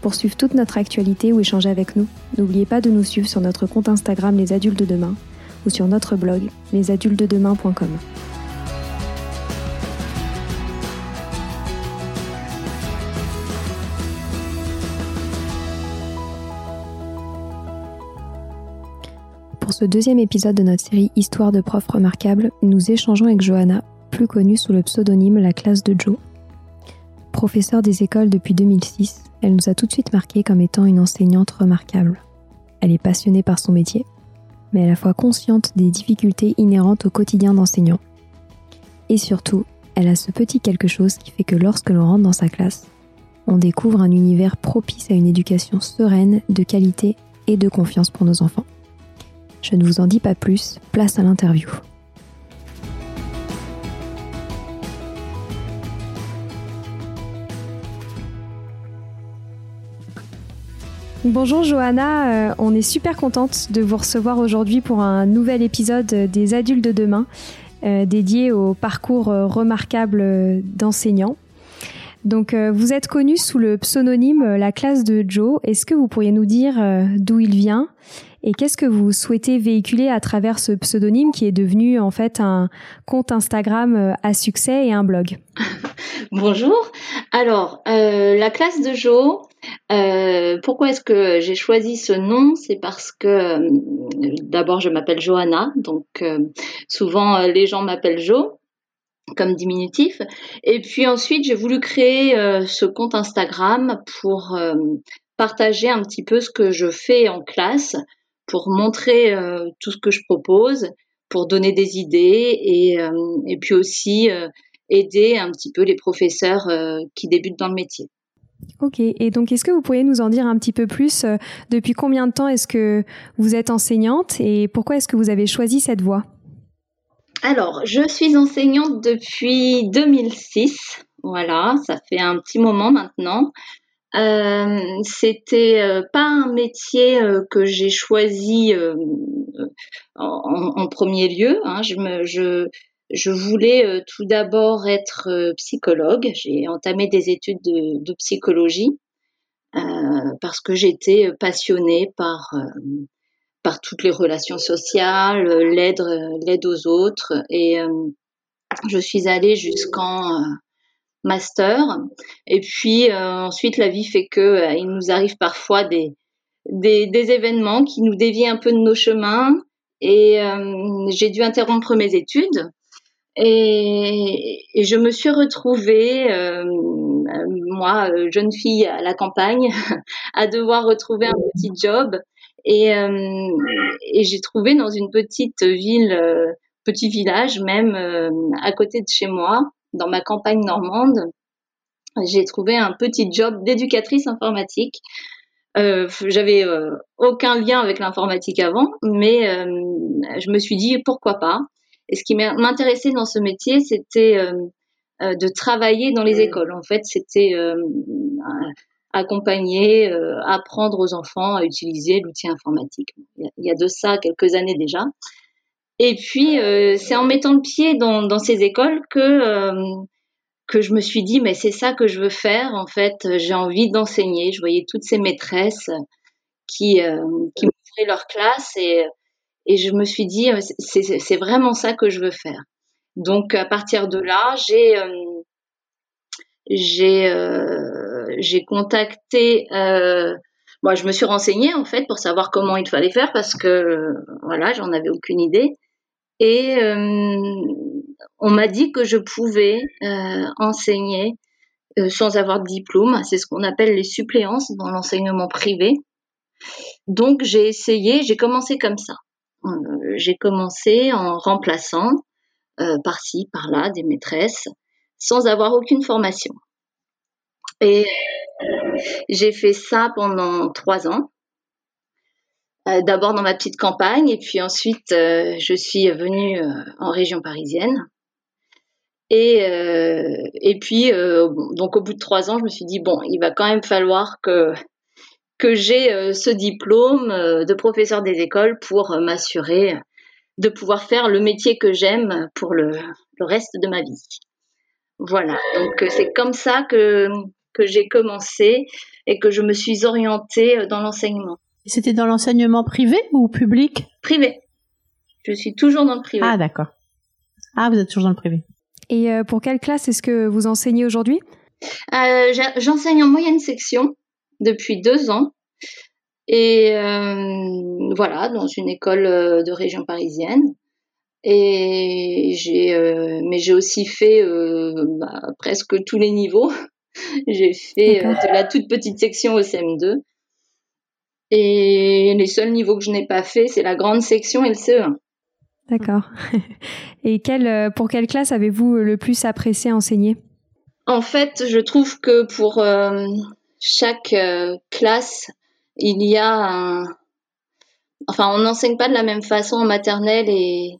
Pour suivre toute notre actualité ou échanger avec nous, n'oubliez pas de nous suivre sur notre compte Instagram Les Adultes de Demain ou sur notre blog lesadultesdedemain.com. Pour ce deuxième épisode de notre série Histoire de profs remarquables, nous échangeons avec Johanna, plus connue sous le pseudonyme La classe de Joe. Professeure des écoles depuis 2006, elle nous a tout de suite marqué comme étant une enseignante remarquable. Elle est passionnée par son métier, mais à la fois consciente des difficultés inhérentes au quotidien d'enseignant. Et surtout, elle a ce petit quelque chose qui fait que lorsque l'on rentre dans sa classe, on découvre un univers propice à une éducation sereine, de qualité et de confiance pour nos enfants. Je ne vous en dis pas plus, place à l'interview. Bonjour Johanna, euh, on est super contente de vous recevoir aujourd'hui pour un nouvel épisode des Adultes de demain euh, dédié au parcours euh, remarquable d'enseignants. Donc vous êtes connue sous le pseudonyme La classe de Joe. Est-ce que vous pourriez nous dire d'où il vient et qu'est-ce que vous souhaitez véhiculer à travers ce pseudonyme qui est devenu en fait un compte Instagram à succès et un blog? Bonjour. Alors, la classe de Joe, euh, pourquoi est-ce que j'ai choisi ce nom? C'est parce que euh, d'abord je m'appelle Johanna, donc euh, souvent les gens m'appellent Jo comme diminutif. Et puis ensuite j'ai voulu créer ce compte Instagram pour partager un petit peu ce que je fais en classe, pour montrer tout ce que je propose, pour donner des idées et, et puis aussi aider un petit peu les professeurs qui débutent dans le métier. Ok, et donc est-ce que vous pourriez nous en dire un petit peu plus euh, Depuis combien de temps est-ce que vous êtes enseignante et pourquoi est-ce que vous avez choisi cette voie? Alors, je suis enseignante depuis 2006. Voilà, ça fait un petit moment maintenant. Euh, c'était euh, pas un métier euh, que j'ai choisi en, premier lieu. Hein. Je, me, je, je voulais euh, tout d'abord être euh, psychologue. J'ai entamé des études de, psychologie euh, parce que j'étais passionnée par par toutes les relations sociales, l'aide l'aide aux autres et je suis allée jusqu'en master. Et puis ensuite la vie fait que il nous arrive parfois des, des, des événements qui nous dévient un peu de nos chemins. Et j'ai dû interrompre mes études. Et, et, je me suis retrouvée, euh, moi, euh, jeune fille à la campagne, à devoir retrouver un petit job. Et, euh, et j'ai trouvé dans une petite ville, euh, petit village même, euh, à côté de chez moi, dans ma campagne normande, j'ai trouvé un petit job d'éducatrice informatique. Euh, j'avais aucun lien avec l'informatique avant, mais je me suis dit pourquoi pas. Et ce qui m'intéressait dans ce métier, c'était euh, euh, de travailler dans les écoles. En fait, c'était euh, accompagner, apprendre aux enfants à utiliser l'outil informatique. Il y, a, de ça quelques années déjà. Et puis, c'est en mettant le pied dans, dans ces écoles que que je me suis dit, mais c'est ça que je veux faire. En fait, j'ai envie d'enseigner. Je voyais toutes ces maîtresses qui qui m'offraient leur classe et et je me suis dit, euh, c'est vraiment ça que je veux faire. Donc à partir de là, j'ai euh, euh, j'ai contacté. moi, je me suis renseignée en fait pour savoir comment il fallait faire parce que voilà, j'en avais aucune idée. Et on m'a dit que je pouvais enseigner sans avoir de diplôme. C'est ce qu'on appelle les suppléances dans l'enseignement privé. Donc j'ai essayé, j'ai commencé comme ça. j'ai commencé en remplaçant par-ci, par-là des maîtresses sans avoir aucune formation. Et j'ai fait ça pendant trois ans. Euh, d'abord dans ma petite campagne et puis ensuite euh, je suis venue euh, en région parisienne. Et, puis donc au bout de trois ans, je me suis dit bon, il va quand même falloir que que j'ai ce diplôme de professeur des écoles pour m'assurer de pouvoir faire le métier que j'aime pour le, reste de ma vie. Voilà, donc c'est comme ça que que j'ai commencé et que je me suis orientée dans l'enseignement. C'était dans l'enseignement privé ou public? Privé. Je suis toujours dans le privé. Ah d'accord. Ah, vous êtes toujours dans le privé. Et euh, pour quelle classe est-ce que vous enseignez aujourd'hui? Euh, J'enseigne en moyenne section depuis deux ans. Et voilà, dans une école de région parisienne. Et j'ai, mais j'ai aussi fait bah, presque tous les niveaux. J'ai fait euh, de la toute petite section au CM2. Et les seuls niveaux que je n'ai pas fait, c'est la grande section et le CE1. D'accord. Et quelle, euh, pour quelle classe avez-vous le plus apprécié enseigner? En fait, je trouve que pour euh, chaque classe, il y a un... Enfin, on n'enseigne pas de la même façon en maternelle et,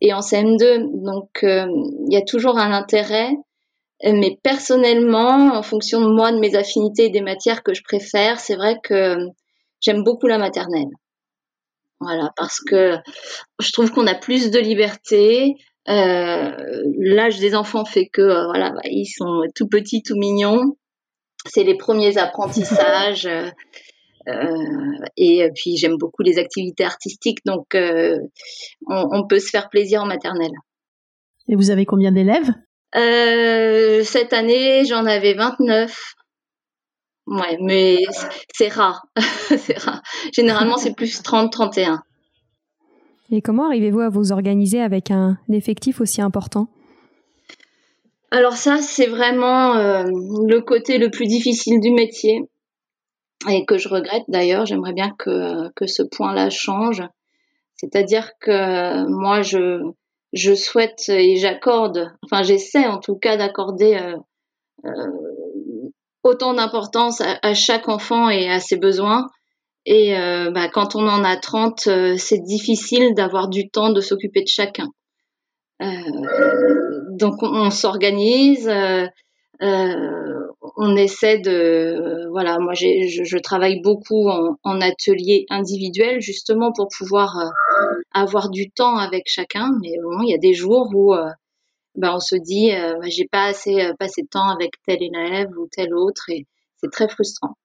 et en CM2. Donc, il y a toujours un intérêt mais personnellement, en fonction de moi, de mes affinités et des matières que je préfère, c'est vrai que j'aime beaucoup la maternelle. Voilà, parce que je trouve qu'on a plus de liberté. Euh, L'âge des enfants fait que euh, voilà, bah, ils sont tout petits, tout mignons. C'est les premiers apprentissages. Euh, et puis j'aime beaucoup les activités artistiques, donc on, on, peut se faire plaisir en maternelle. Et vous avez combien d'élèves? Cette année, j'en avais 29. Ouais, mais c'est rare. c'est rare. Généralement, c'est plus 30, 31. Et comment arrivez-vous à vous organiser avec un effectif aussi important? Alors ça, c'est vraiment euh, le côté le plus difficile du métier et que je regrette d'ailleurs. J'aimerais bien que, que ce point-là change. C'est-à-dire que moi, je, je souhaite et j'accorde, enfin j'essaie en tout cas d'accorder euh, euh, autant d'importance à, chaque enfant et à ses besoins. Et euh, bah, quand on en a 30, c'est difficile d'avoir du temps de s'occuper de chacun. donc on, s'organise, on essaie de, voilà, moi je, travaille beaucoup en, en, atelier individuel justement pour pouvoir avoir du temps avec chacun, mais bon, il y a des jours où euh, ben, on se dit euh, j'ai pas assez euh, passé de temps avec tel élève ou tel autre et c'est très frustrant.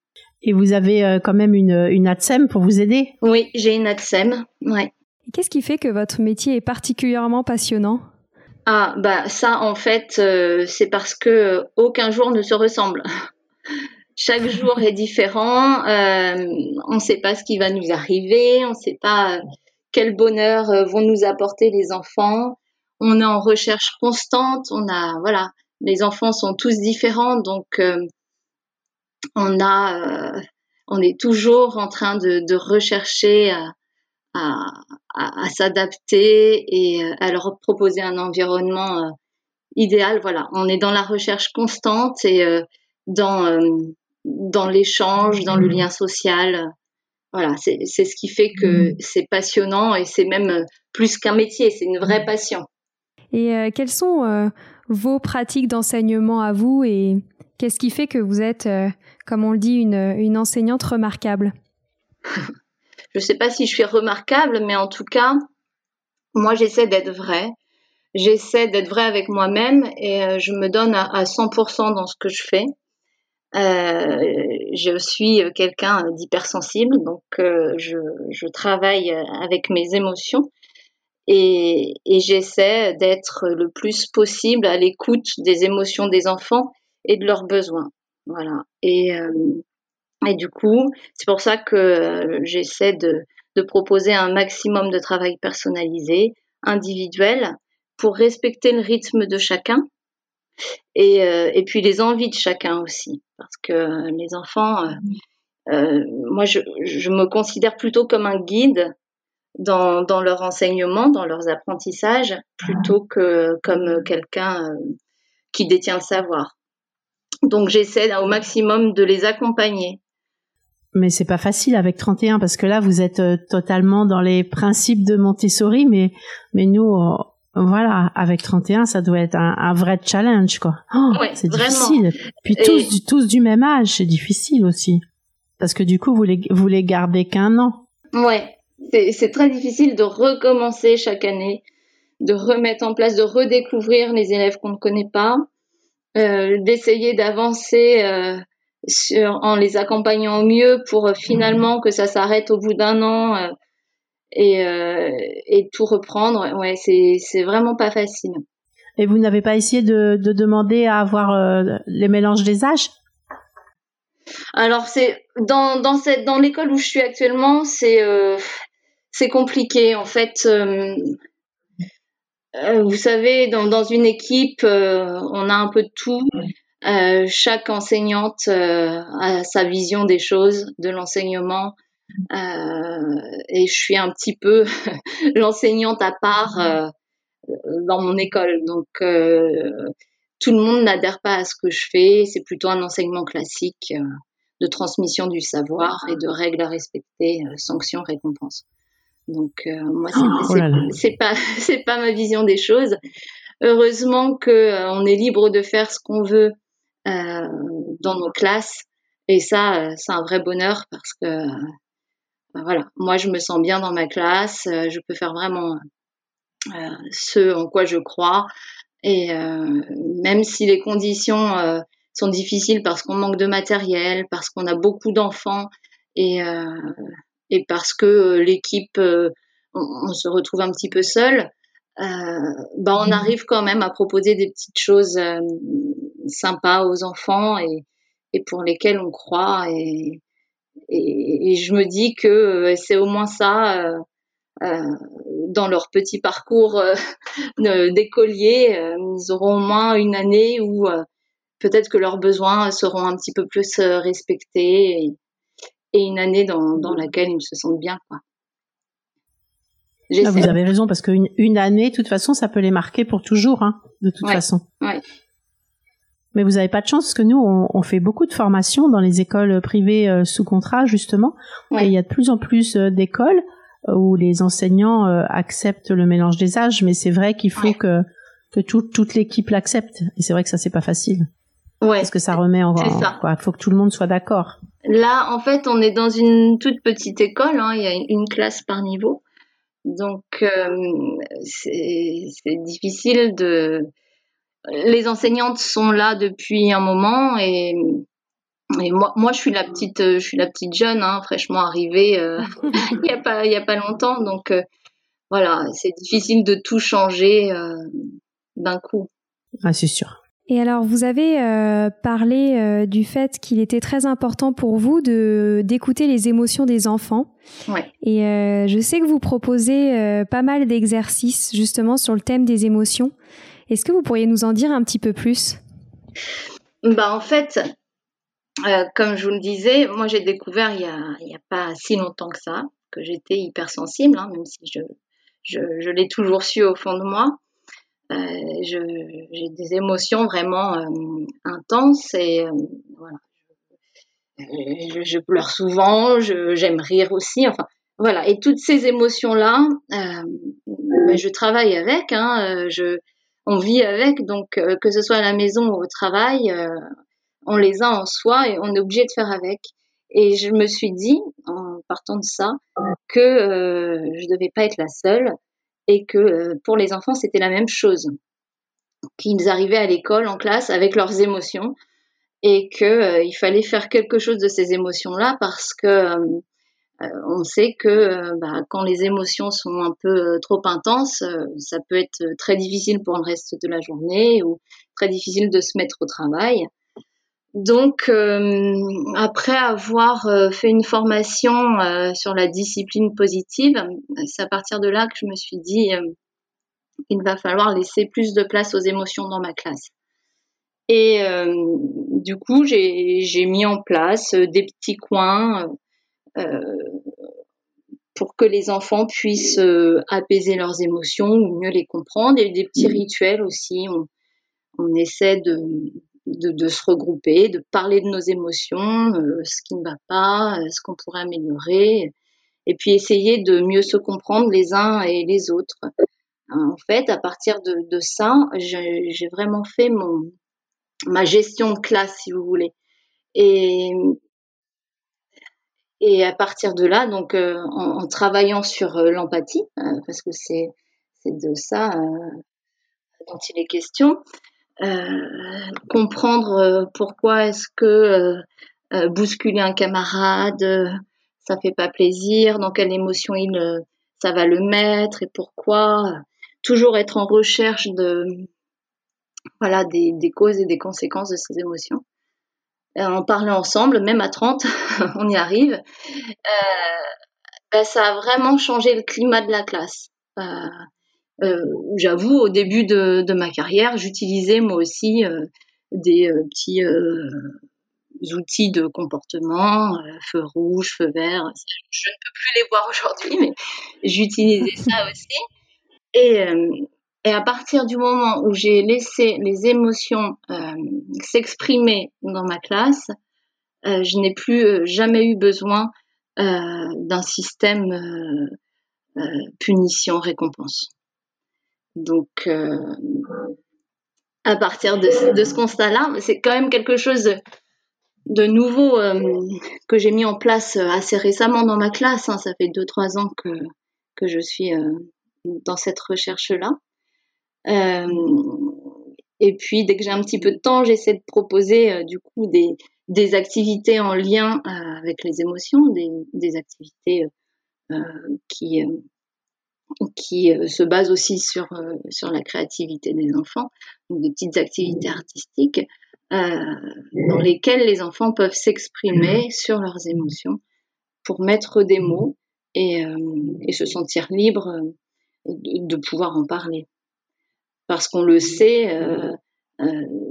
Et vous avez quand même une, une ATSEM pour vous aider? Oui, j'ai une ATSEM, ouais. Qu'est-ce qui fait que votre métier est particulièrement passionnant? Ah, bah ça en fait, c'est parce que aucun jour ne se ressemble. Chaque jour est différent. on ne sait pas ce qui va nous arriver. On ne sait pas quel bonheur euh, vont nous apporter les enfants. On est en recherche constante. On a, voilà, les enfants sont tous différents, donc euh, on a, euh, on est toujours en train de, rechercher à, s'adapter et à leur proposer un environnement idéal. Voilà, on est dans la recherche constante et dans dans l'échange, dans le lien social voilà, c'est ce qui fait que mmh. c'est passionnant et c'est même euh, plus qu'un métier, c'est une vraie mmh. passion. Et euh, quelles sont euh, vos pratiques d'enseignement à vous et qu'est-ce qui fait que vous êtes, comme on le dit, une, enseignante remarquable? Je ne sais pas si je suis remarquable, mais en tout cas, moi j'essaie d'être vraie. J'essaie d'être vraie avec moi-même et je me donne à 100% dans ce que je fais. Euh, je suis quelqu'un d'hypersensible, donc euh, je, travaille avec mes émotions et, et j'essaie d'être le plus possible à l'écoute des émotions des enfants et de leurs besoins. Voilà. Et, euh, et du coup, c'est pour ça que j'essaie de, de, proposer un maximum de travail personnalisé individuelle pour respecter le rythme de chacun et, et puis les envies de chacun aussi. Parce que les enfants, moi, je, je, me considère plutôt comme un guide dans, dans leur enseignement, dans leurs apprentissages, plutôt que comme quelqu'un qui détient le savoir. Donc j'essaie au maximum de les accompagner. Mais c'est pas facile avec 31 parce que là vous êtes euh, totalement dans les principes de Montessori, mais mais nous euh, voilà avec 31 ça doit être un, vrai challenge quoi. Oh, c'est difficile. Puis tous du, tous du même âge c'est difficile aussi parce que du coup vous les vous les gardez qu'un an. Ouais c'est très difficile de recommencer chaque année, de remettre en place, de redécouvrir les élèves qu'on ne connaît pas, euh, d'essayer d'avancer euh, en les accompagnant au mieux pour euh, finalement que ça s'arrête au bout d'un an et, et, tout reprendre. Ouais, c'est vraiment pas facile. Et vous n'avez pas essayé de, de demander à avoir les mélanges des âges? Alors c'est dans dans cette dans l'école où je suis actuellement, c'est c'est compliqué en fait. Euh, euh, vous savez, dans, dans une équipe, euh, on a un peu de tout. chaque enseignante a sa vision des choses, de l'enseignement. et je suis un petit peu l'enseignante à part dans mon école. Donc, tout le monde n'adhère pas à ce que je fais. C'est plutôt un enseignement classique de transmission du savoir et de règles à respecter, sanctions, récompenses. Donc euh, moi oh c'est pas c'est pas ma vision des choses. Heureusement que euh, on est libre de faire ce qu'on veut euh, dans nos classes. Et ça c'est un vrai bonheur parce que voilà. Moi je me sens bien dans ma classe, je peux faire vraiment ce en quoi je crois. Et même si les conditions sont difficiles parce qu'on manque de matériel, parce qu'on a beaucoup d'enfants et et parce que euh, l'équipe, euh, on, se retrouve un petit peu seul, bah on mmh. arrive quand même à proposer des petites choses sympas aux enfants et, et pour lesquelles on croit et, et, et je me dis que c'est au moins ça euh, dans leur petit parcours euh, d'écolier, ils auront au moins une année où peut-être que leurs besoins seront un petit peu plus respectés et, et une année dans, dans laquelle ils se sentent bien. Quoi. Ah, vous avez raison parce qu'une une année, de toute façon, ça peut les marquer pour toujours, hein, de toute façon. Ouais. Mais vous n'avez pas de chance parce que nous, on, on, fait beaucoup de formations dans les écoles privées euh, sous contrat, justement. Et il y a de plus en plus euh, d'écoles euh, où les enseignants acceptent le mélange des âges, mais c'est vrai qu'il faut que, que toute l'équipe l'accepte. Et c'est vrai que ça, c'est pas facile. Ouais. Parce que ça remet en. Il faut que tout le monde soit d'accord. Là, en fait, on est dans une toute petite école. Hein. Il y a une classe par niveau. Donc, euh, c'est difficile de. Les enseignantes sont là depuis un moment et, et moi, moi, je suis la petite, je suis la petite jeune, hein, fraîchement arrivée euh, il n'y a pas, il y a pas longtemps. Donc, euh, voilà, c'est difficile de tout changer euh, d'un coup. Ah, c'est sûr. Et alors, vous avez euh, parlé euh, du fait qu'il était très important pour vous de d'écouter les émotions des enfants. Ouais. Et euh, je sais que vous proposez pas mal d'exercices justement sur le thème des émotions. Est-ce que vous pourriez nous en dire un petit peu plus? Bah en fait, comme je vous le disais, moi j'ai découvert il y a, il y a pas si longtemps que ça que j'étais hypersensible, hein, même si je, je, je l'ai toujours su au fond de moi. Euh, j'ai des émotions vraiment euh, intenses et euh, voilà. Je, pleure souvent, j'aime rire aussi, enfin voilà. Et toutes ces émotions-là, ben, je travaille avec, hein, on vit avec, donc que ce soit à la maison ou au travail, on les a en soi et on est obligé de faire avec. Et je me suis dit, en partant de ça, que je devais pas être la seule et que euh, pour les enfants, c'était la même chose. Qu'ils arrivaient à l'école, en classe, avec leurs émotions et qu'il euh, fallait faire quelque chose de ces émotions-là parce que euh, on sait que bah, quand les émotions sont un peu trop intenses, ça peut être très difficile pour le reste de la journée ou très difficile de se mettre au travail. Donc, euh, après avoir euh, fait une formation euh, sur la discipline positive, c'est à partir de là que je me suis dit, il va falloir laisser plus de place aux émotions dans ma classe. Et euh, du coup, j'ai mis en place euh, des petits coins euh, pour que les enfants puissent apaiser leurs émotions ou mieux les comprendre. Et des petits rituels aussi. On, on essaie de, de, se regrouper, de parler de nos émotions, ce qui ne va pas, ce qu'on pourrait améliorer, et puis essayer de mieux se comprendre les uns et les autres. En fait, à partir de, ça, j'ai vraiment fait mon, ma gestion de classe, si vous voulez. Et, et à partir de là, donc euh, en, travaillant sur euh, l'empathie, euh, parce que c'est de ça dont il est question, comprendre pourquoi est-ce que bousculer un camarade, ça fait pas plaisir, dans quelle émotion il, ça va le mettre et pourquoi. Toujours être en recherche de, voilà, des, des, causes et des conséquences de ces émotions. Euh, en parler ensemble, même à 30, on y arrive. Euh, ben, ça a vraiment changé le climat de la classe. Euh, euh J'avoue, au début de, de ma carrière, j'utilisais moi aussi euh, des euh, petits outils de comportement, feu rouge, feu vert. Je ne peux plus les voir aujourd'hui, mais j'utilisais ça aussi. Et, et à partir du moment où j'ai laissé les émotions euh, s'exprimer dans ma classe, euh, je n'ai plus euh, jamais eu besoin euh, d'un système euh, punition-récompense. Donc, à partir de, ce constat-là, c'est quand même quelque chose de, nouveau que j'ai mis en place assez récemment dans ma classe. Hein. Ça fait 2-3 ans que, que je suis dans cette recherche-là. Euh, et puis, dès que j'ai un petit peu de temps, j'essaie de proposer euh, du coup des, activités en lien euh, avec les émotions, des activités qui, qui se basent aussi sur, sur la créativité des enfants, donc des petites activités artistiques dans lesquelles les enfants peuvent s'exprimer sur leurs émotions pour mettre des mots et, et se sentir libres de, de pouvoir en parler parce qu'on le sait, euh, euh,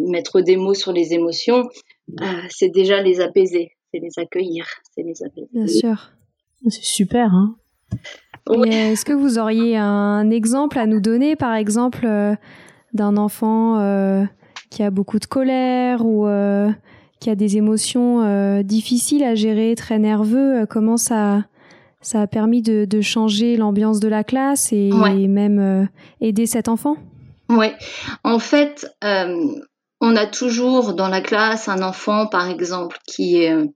mettre des mots sur les émotions, euh, c'est déjà les apaiser, c'est les accueillir, c'est les apaiser. Bien sûr. C'est super, hein oui. Est-ce que vous auriez un exemple à nous donner, par exemple, d'un enfant qui a beaucoup de colère ou qui a des émotions difficiles à gérer, très nerveux Comment ça, ça a permis de, de changer l'ambiance de la classe et, ouais. et même aider cet enfant? Oui, en fait, euh, on a toujours dans la classe un enfant, par exemple, qui est euh,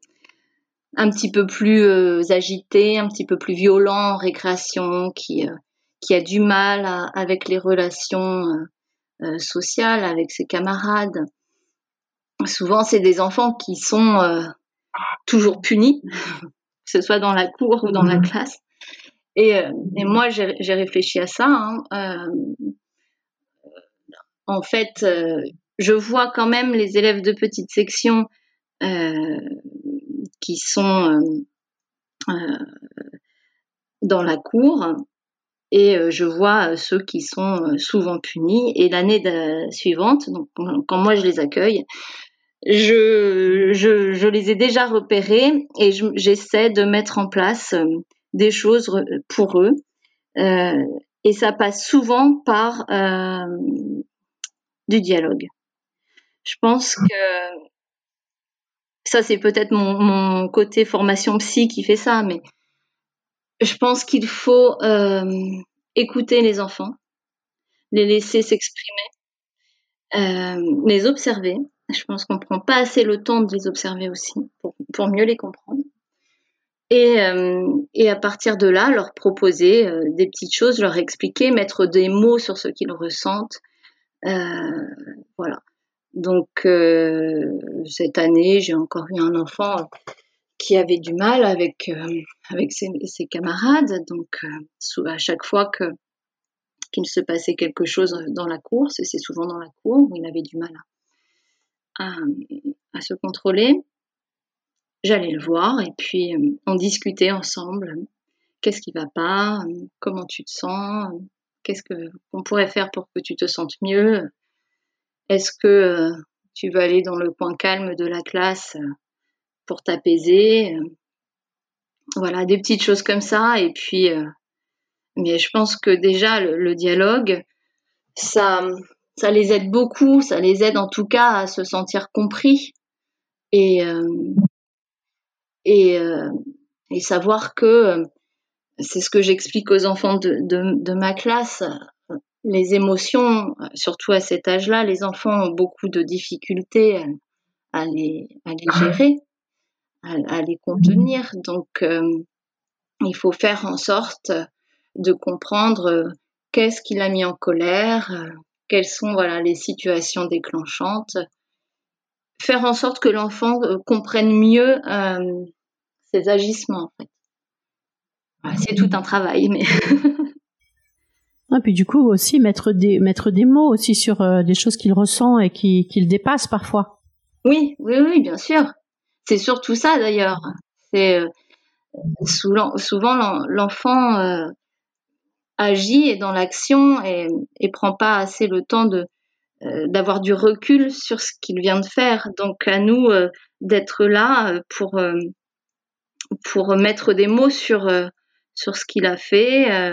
un petit peu plus euh, agité, un petit peu plus violent en récréation, qui, euh, qui a du mal à, avec les relations euh, sociales, avec ses camarades. Souvent, c'est des enfants qui sont toujours punis, que ce soit dans la cour ou dans la classe. Et, et moi, j'ai réfléchi à ça. Hein, en fait, je vois quand même les élèves de petite section sont euh, dans la cour et je vois ceux qui sont souvent punis. Et l'année suivante, donc quand moi je les accueille, je, je, les ai déjà repérés et j'essaie de mettre en place des choses pour eux. Euh, et ça passe souvent par euh, du dialogue. Je pense que ça, c'est peut-être mon, côté formation psy qui fait ça, mais je pense qu'il faut euh, écouter les enfants, les laisser s'exprimer, euh, les observer. Je pense qu'on prend pas assez le temps de les observer aussi pour, pour mieux les comprendre. Et, euh, et, à partir de là, leur proposer des petites choses, leur expliquer, mettre des mots sur ce qu'ils ressentent, voilà. Donc euh, cette année, j'ai encore eu un enfant qui avait du mal avec euh, avec ses, camarades. Donc à chaque fois que qu'il se passait quelque chose dans la course, c'est souvent dans la cour où il avait du mal à, à, à se contrôler, j'allais le voir et puis on discutait ensemble. Qu'est-ce qui va pas? Comment tu te sens? Qu'est-ce qu'on pourrait faire pour que tu te sentes mieux? Est-ce que tu veux aller dans le coin calme de la classe pour t'apaiser Voilà, des petites choses comme ça. Et puis, mais je pense que déjà le dialogue, ça, les aide beaucoup, ça les aide en tout cas à se sentir compris et, euh, et, euh, savoir que euh, c'est ce que j'explique aux enfants de, ma classe. Les émotions, surtout à cet âge-là, les enfants ont beaucoup de difficultés à, les, à les gérer, à, les contenir. Donc, il faut faire en sorte de comprendre qu'est-ce qui l'a mis en colère, quelles sont voilà les situations déclenchantes, faire en sorte que l'enfant euh, comprenne mieux euh, ses agissements. c'est tout un travail, mais. Et puis du coup aussi mettre des mettre des mots aussi sur euh, des choses qu'il ressent et qui qu'il dépasse parfois. Oui, oui, oui, bien sûr. C'est surtout ça d'ailleurs. C'est souvent, souvent l'enfant agit et dans l'action et, et prend pas assez le temps de euh, d'avoir du recul sur ce qu'il vient de faire. Donc à nous euh, d'être là euh, pour pour mettre des mots sur sur ce qu'il a fait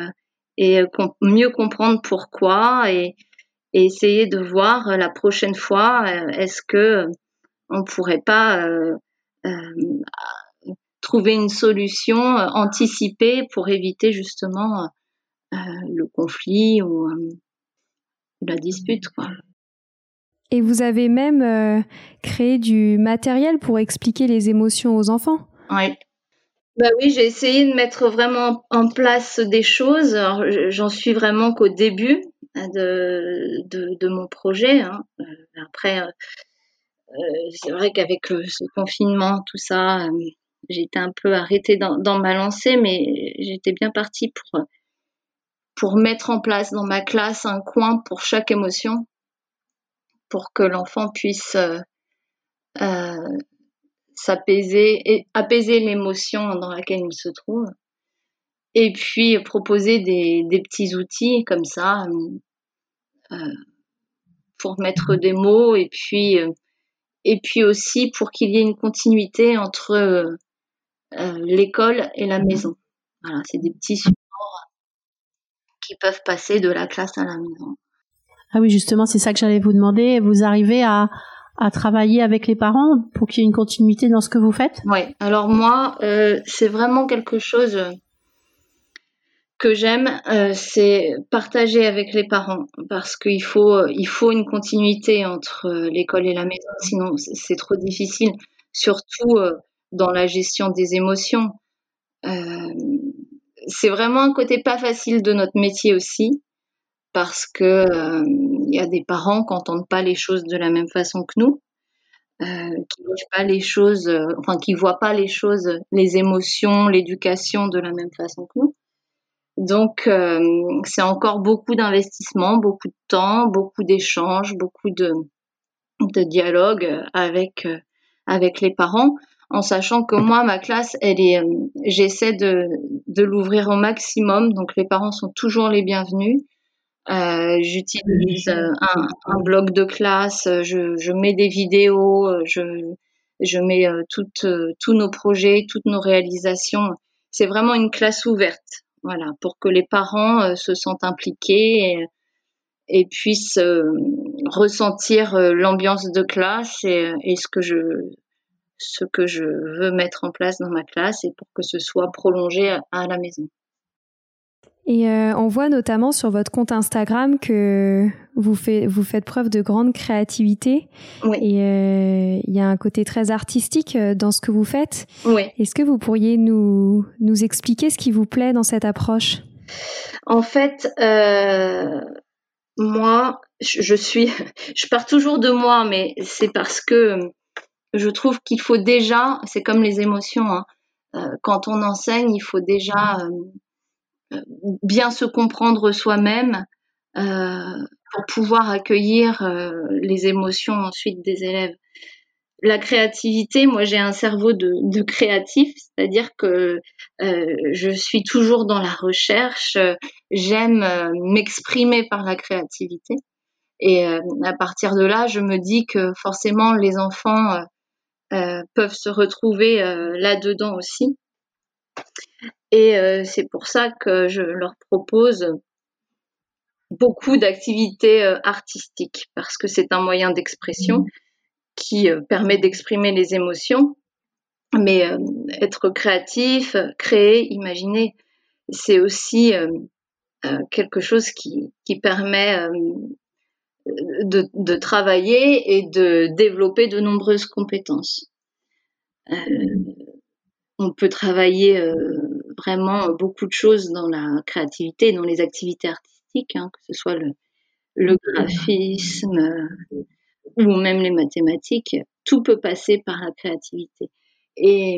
et mieux comprendre pourquoi et, et, essayer de voir la prochaine fois est-ce que on pourrait pas trouver une solution anticipée pour éviter justement euh, le conflit ou, euh, la dispute. Quoi. Et vous avez même euh, créé du matériel pour expliquer les émotions aux enfants? Oui. Bah oui, j'ai essayé de mettre vraiment en place des choses. J'en suis vraiment qu'au début de, de, mon projet. Hein. Après, c'est vrai qu'avec ce confinement, tout ça, j'étais un peu arrêtée dans, ma lancée, mais j'étais bien partie pour pour mettre en place dans ma classe un coin pour chaque émotion, pour que l'enfant puisse euh, euh, s'apaiser et apaiser l'émotion dans laquelle il se trouve. Et puis proposer des, petits outils comme ça euh, pour mettre des mots et puis et puis aussi pour qu'il y ait une continuité entre l'école et la maison. Voilà, c'est des petits qui peuvent passer de la classe à la maison. Ah oui, justement, c'est ça que j'allais vous demander. Vous arrivez à, à travailler avec les parents pour qu'il y ait une continuité dans ce que vous faites? Oui, alors moi, euh, c'est vraiment quelque chose que j'aime, euh, c'est partager avec les parents parce qu'il faut, il faut une continuité entre l'école et la maison, sinon c'est trop difficile, surtout dans la gestion des émotions. Euh, c'est vraiment un côté pas facile de notre métier aussi, parce que euh, il y a des parents qui n'entendent pas les choses de la même façon que nous, euh, qui voient pas les choses, euh, enfin qui voient pas les choses, les émotions, l'éducation de la même façon que nous. Donc euh, c'est encore beaucoup d'investissement, beaucoup de temps, beaucoup d'échanges, beaucoup de de dialogue avec avec les parents en sachant que moi, ma classe, elle est, j'essaie de, de l'ouvrir au maximum, donc les parents sont toujours les bienvenus. Euh, J'utilise euh, un, un, blog de classe, je, je mets des vidéos, je, je mets euh, toutes, tous nos projets, toutes nos réalisations. C'est vraiment une classe ouverte, voilà, pour que les parents se sentent impliqués et, et puissent ressentir l'ambiance de classe et, et ce que je ce que je veux mettre en place dans ma classe et pour que ce soit prolongé à, la maison. Et euh, on voit notamment sur votre compte Instagram que vous, fait, vous faites preuve de grande créativité. Oui. Et euh, il y a un côté très artistique euh, dans ce que vous faites. Oui. Est-ce que vous pourriez nous, nous expliquer ce qui vous plaît dans cette approche? En fait, moi, je suis, je pars toujours de moi, mais c'est parce que je trouve qu'il faut déjà, c'est comme les émotions, hein, quand on enseigne, il faut déjà bien se comprendre soi-même pour pouvoir accueillir les émotions ensuite des élèves. la créativité, moi j'ai un cerveau de, de créatif, c'est-à-dire que euh, je suis toujours dans la recherche, j'aime euh, m'exprimer par la créativité. Et euh, à partir de là, je me dis que forcément les enfants peuvent se retrouver là-dedans aussi. Et c'est pour ça que je leur propose beaucoup d'activités artistiques, parce que c'est un moyen d'expression. Mmh qui euh, permet d'exprimer les émotions. Mais euh, être créatif, créer, imaginer, c'est aussi euh, quelque chose qui, qui permet de, de, travailler et de développer de nombreuses compétences. On peut travailler vraiment beaucoup de choses dans la créativité, dans les activités artistiques, hein, que ce soit le, le graphisme, ou même les mathématiques, tout peut passer par la créativité. Et,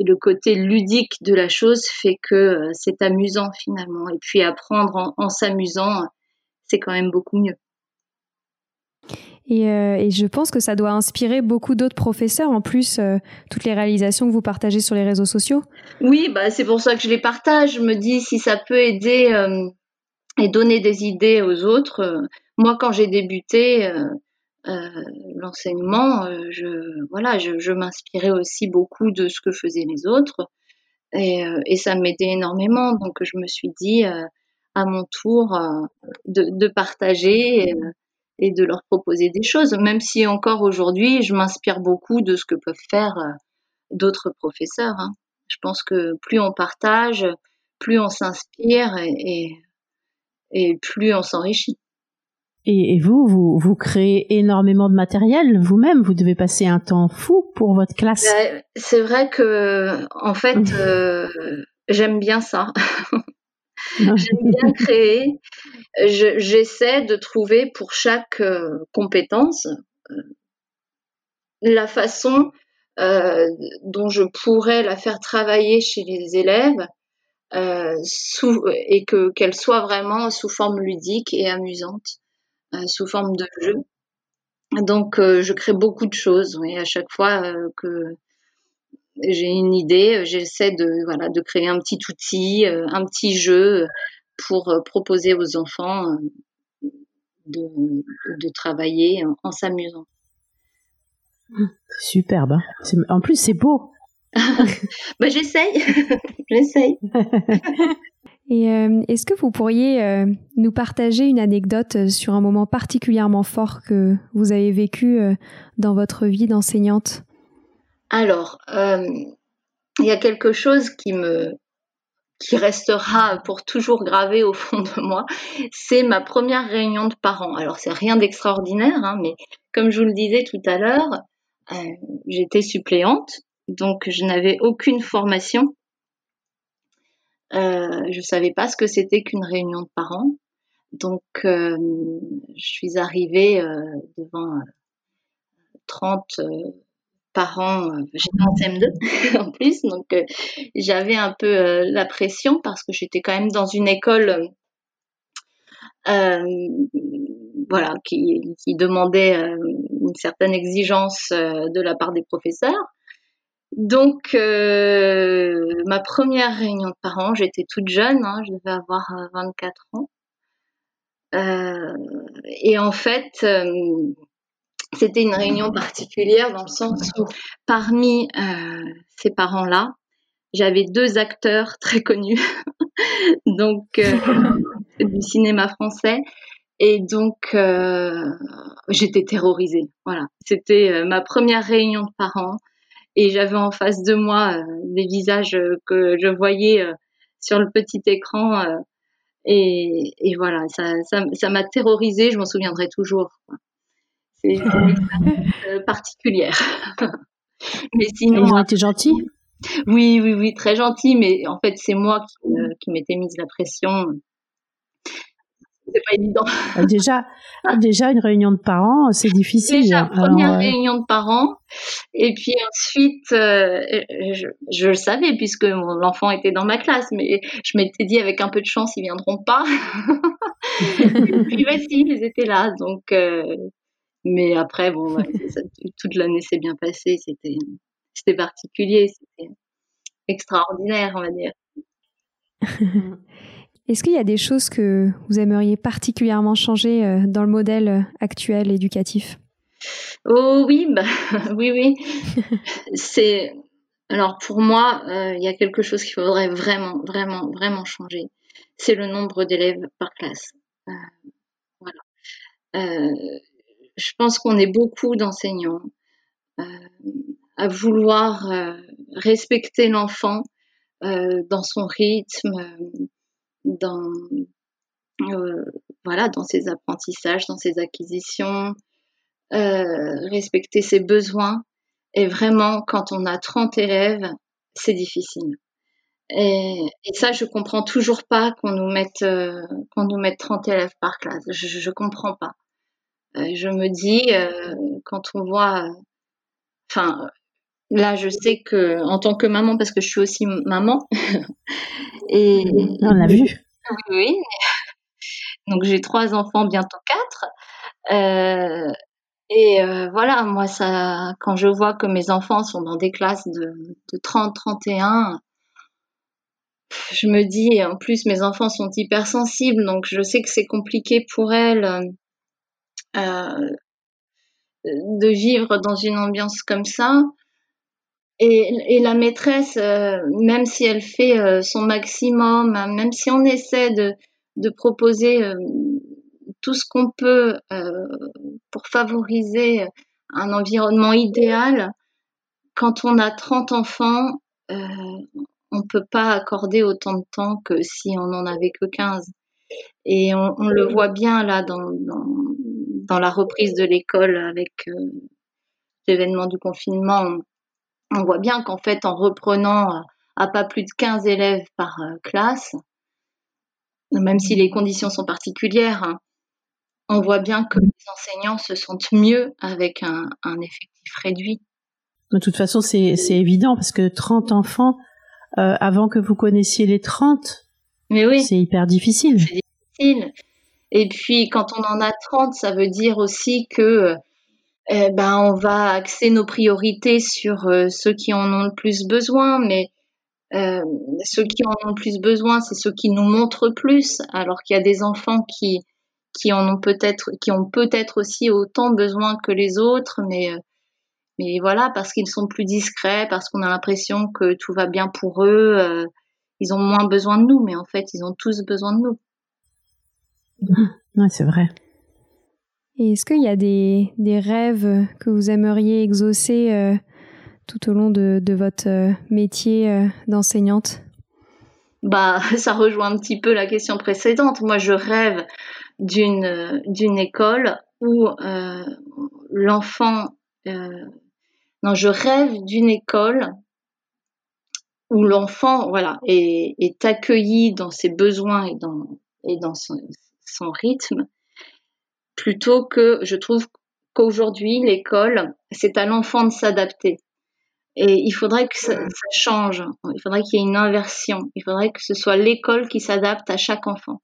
le côté ludique de la chose fait que euh, c'est amusant finalement. Et puis apprendre en, s'amusant, c'est quand même beaucoup mieux. Euh, et, je pense que ça doit inspirer beaucoup d'autres professeurs, en plus, euh, toutes les réalisations que vous partagez sur les réseaux sociaux. Oui, bah, c'est pour ça que je les partage. Je me dis si ça peut aider et donner des idées aux autres. moi, quand j'ai débuté, euh, l'enseignement, euh, je voilà, je, m'inspirais aussi beaucoup de ce que faisaient les autres et, euh, ça m'aidait énormément. Donc je me suis dit à mon tour de partager et, de leur proposer des choses, même si encore aujourd'hui je m'inspire beaucoup de ce que peuvent faire d'autres professeurs. Hein. Je pense que plus on partage, plus on s'inspire et, et, plus on s'enrichit. Et, vous, vous, vous créez énormément de matériel vous-même. Vous devez passer un temps fou pour votre classe. Bah, c'est vrai que, en fait, euh, j'aime bien ça. j'aime bien créer. J'essaie de trouver pour chaque euh, compétence euh, la façon dont je pourrais la faire travailler chez les élèves et que qu'elle soit vraiment sous forme ludique et amusante. Euh, sous forme de jeu. Donc, euh, je crée beaucoup de choses. Et à chaque fois euh, que j'ai une idée, j'essaie de voilà de créer un petit outil, un petit jeu pour proposer aux enfants de, de travailler en, s'amusant. Superbe. Hein. En plus, c'est beau. bah, j'essaye, j'essaye. Et euh, est-ce que vous pourriez euh, nous partager une anecdote euh, sur un moment particulièrement fort que vous avez vécu dans votre vie d'enseignante? Alors, il y a quelque chose qui me restera pour toujours gravé au fond de moi, c'est ma première réunion de parents. Alors c'est rien d'extraordinaire, hein, mais comme je vous le disais tout à l'heure, j'étais suppléante, donc je n'avais aucune formation euh, je savais pas ce que c'était qu'une réunion de parents. Donc, euh, je suis arrivée euh, devant 30 euh, parents. J'étais en CM2 en plus, donc j'avais un peu la pression parce que j'étais quand même dans une école voilà, qui, demandait une certaine exigence de la part des professeurs. Donc, euh, ma première réunion de parents, j'étais toute jeune, hein, je devais avoir 24 euh, ans. Euh, et en fait, euh, c'était une réunion particulière dans le sens où parmi euh, ces parents-là, j'avais deux acteurs très connus, donc du cinéma français. Et donc, j'étais terrorisée. Voilà, c'était ma première réunion de parents et j'avais en face de moi euh, des visages euh, que je voyais euh, sur le petit écran et, et, voilà ça ça, ça m'a terrorisée je m'en souviendrai toujours c'est une expérience particulière mais sinon ils ont été gentils? Oui oui oui très gentils mais en fait c'est moi qui, qui m'étais mise la pression c'est pas évident. Euh, déjà, déjà une réunion de parents, c'est difficile. Déjà première euh, réunion de parents, et puis ensuite, euh, je, je, le savais puisque l'enfant était dans ma classe, mais je m'étais dit avec un peu de chance ils viendront pas. et puis voici, ils étaient là, donc. Mais après, bon, toute l'année s'est bien passée. C'était, c'était particulier, c'était extraordinaire, on va dire. Est-ce qu'il y a des choses que vous aimeriez particulièrement changer euh, dans le modèle actuel éducatif? Oh oui, bah, oui, oui. C'est alors pour moi, euh, il y a quelque chose qu'il faudrait vraiment, vraiment, vraiment changer. C'est le nombre d'élèves par classe. Euh, voilà. Je pense qu'on est beaucoup d'enseignants à vouloir respecter l'enfant dans son rythme, dans euh, voilà dans ses apprentissages, dans ses acquisitions, euh, respecter ses besoins. Et vraiment, quand on a 30 élèves, c'est difficile. Et, ça, je comprends toujours pas qu'on nous mette euh, qu'on nous mette 30 élèves par classe. Je, je comprends pas. Je me dis quand on voit, enfin, là, je sais que en tant que maman, parce que je suis aussi maman, et on l'a vu. Oui, Donc j'ai trois enfants, bientôt quatre. Euh, et euh, voilà, moi, ça, quand je vois que mes enfants sont dans des classes de, de 30, 31, je me dis, en plus, mes enfants sont hypersensibles, donc je sais que c'est compliqué pour elles euh, de vivre dans une ambiance comme ça. Et, la maîtresse, euh, même si elle fait euh, son maximum, même si on essaie de, de proposer tout ce qu'on peut pour favoriser un environnement idéal, quand on a 30 enfants, on ne peut pas accorder autant de temps que si on n'en avait que 15. Et on, on, le voit bien là dans, dans, dans la reprise de l'école avec l'événement du confinement on voit bien qu'en fait, en reprenant euh, à pas plus de 15 élèves par euh, classe, même si les conditions sont particulières, hein, on voit bien que les enseignants se sentent mieux avec un, effectif réduit. De toute façon, c'est évident parce que 30 enfants, euh, avant que vous connaissiez les 30, oui. c'est hyper difficile. C'est difficile. Et puis, quand on en a 30, ça veut dire aussi que eh ben, on va axer nos priorités sur euh, ceux qui en ont le plus besoin, mais euh, ceux qui en ont le plus besoin, c'est ceux qui nous montrent plus, alors qu'il y a des enfants qui qui en ont peut-être qui ont peut-être aussi autant besoin que les autres, mais euh, mais voilà parce qu'ils sont plus discrets, parce qu'on a l'impression que tout va bien pour eux, ils ont moins besoin de nous, mais en fait ils ont tous besoin de nous. Ouais, c'est vrai. Et est-ce qu'il y a des, des, rêves que vous aimeriez exaucer euh, tout au long de, de votre euh, métier euh, d'enseignante? Bah, ça rejoint un petit peu la question précédente. Moi, je rêve d'une d'une école où l'enfant. non, je rêve d'une école où l'enfant, voilà, est, est, accueilli dans ses besoins et dans et dans son, son rythme plutôt que je trouve qu'aujourd'hui, l'école, c'est à l'enfant de s'adapter. Et il faudrait que ça, change. Il faudrait qu'il y ait une inversion. Il faudrait que ce soit l'école qui s'adapte à chaque enfant.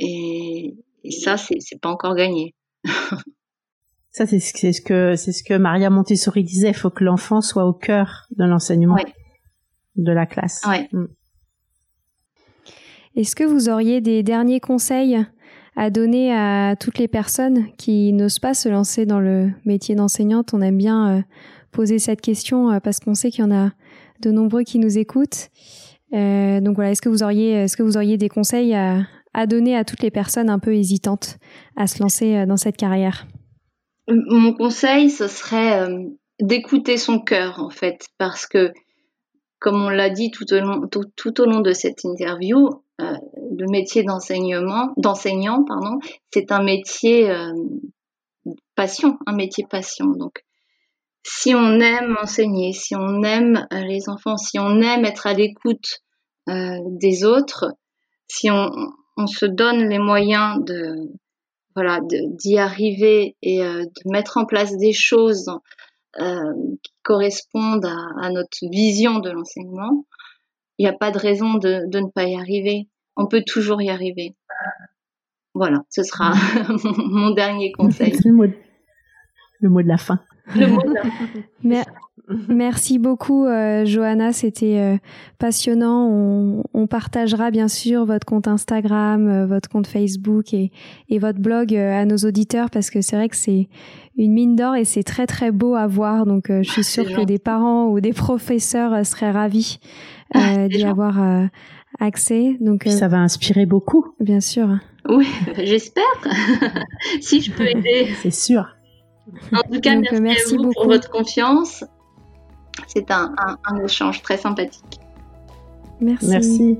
Et, ça, c'est pas encore gagné. ça, c'est ce que c'est ce que Maria Montessori disait. Il faut que l'enfant soit au cœur de l'enseignement de la classe. Mm. Est-ce que vous auriez des derniers conseils à donner à toutes les personnes qui n'osent pas se lancer dans le métier d'enseignante? On aime bien euh, poser cette question euh, parce qu'on sait qu'il y en a de nombreux qui nous écoutent. Euh, donc voilà, est-ce que vous auriez, des conseils à, donner à toutes les personnes un peu hésitantes à se lancer dans cette carrière? Mon conseil, ce serait d'écouter son cœur en fait, parce que comme on l'a dit tout au long de cette interview, euh, le métier d'enseignement, d'enseignant, pardon, c'est un métier euh, passion, un métier passion. Donc, si on aime enseigner, si on aime euh, les enfants, si on aime être à l'écoute des autres, si on, se donne les moyens de voilà d'y arriver et de mettre en place des choses qui correspondent à, notre vision de l'enseignement, n'y a pas de raison de, de, ne pas y arriver. On peut toujours y arriver. Voilà, ce sera mon dernier conseil. le, mot de, le mot de la fin. Le mot de la fin. Merci beaucoup, euh, Johanna. C'était euh, passionnant. On, partagera bien sûr votre compte Instagram, euh, votre compte Facebook et, votre blog à nos auditeurs parce que c'est vrai que c'est une mine d'or et c'est très très beau à voir. Donc, je suis sûre que des parents ou des professeurs seraient ravis d'y avoir accès. Donc, ça va inspirer beaucoup. Bien sûr. Oui, j'espère. si je peux aider. C'est sûr. En tout cas, merci, beaucoup pour votre confiance c'est un, échange très sympathique. Merci. Merci.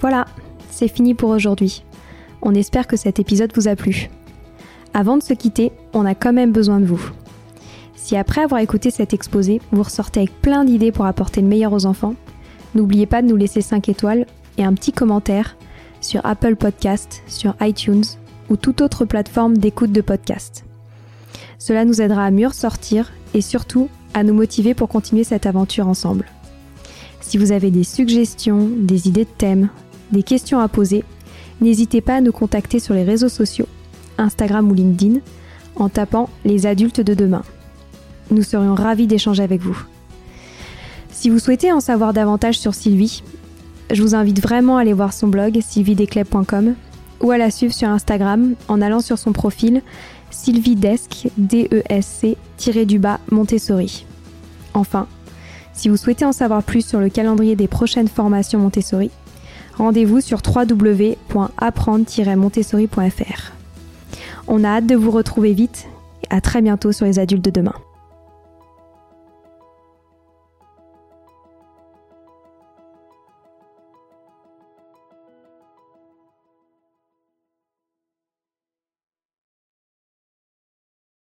Voilà, c'est fini pour aujourd'hui. On espère que cet épisode vous a plu. Avant de se quitter, on a quand même besoin de vous. Si après avoir écouté cet exposé, vous ressortez avec plein d'idées pour apporter le meilleur aux enfants, n'oubliez pas de nous laisser 5 étoiles et un petit commentaire sur Apple Podcast, sur iTunes ou toute autre plateforme d'écoute de podcast. Cela nous aidera à mieux ressortir et surtout à nous motiver pour continuer cette aventure ensemble. Si vous avez des suggestions, des idées de thèmes, des questions à poser, n'hésitez pas à nous contacter sur les réseaux sociaux, Instagram ou LinkedIn, en tapant les adultes de demain. Nous serions ravis d'échanger avec vous. Si vous souhaitez en savoir davantage sur Sylvie, je vous invite vraiment à aller voir son blog sylvidescleb.com ou à la suivre sur Instagram en allant sur son profil Sylvie Desk, D-E-S-C-du-bas Montessori. Enfin, si vous souhaitez en savoir plus sur le calendrier des prochaines formations Montessori, rendez-vous sur www.apprendre-montessori.fr. On a hâte de vous retrouver vite et à très bientôt sur les adultes de demain.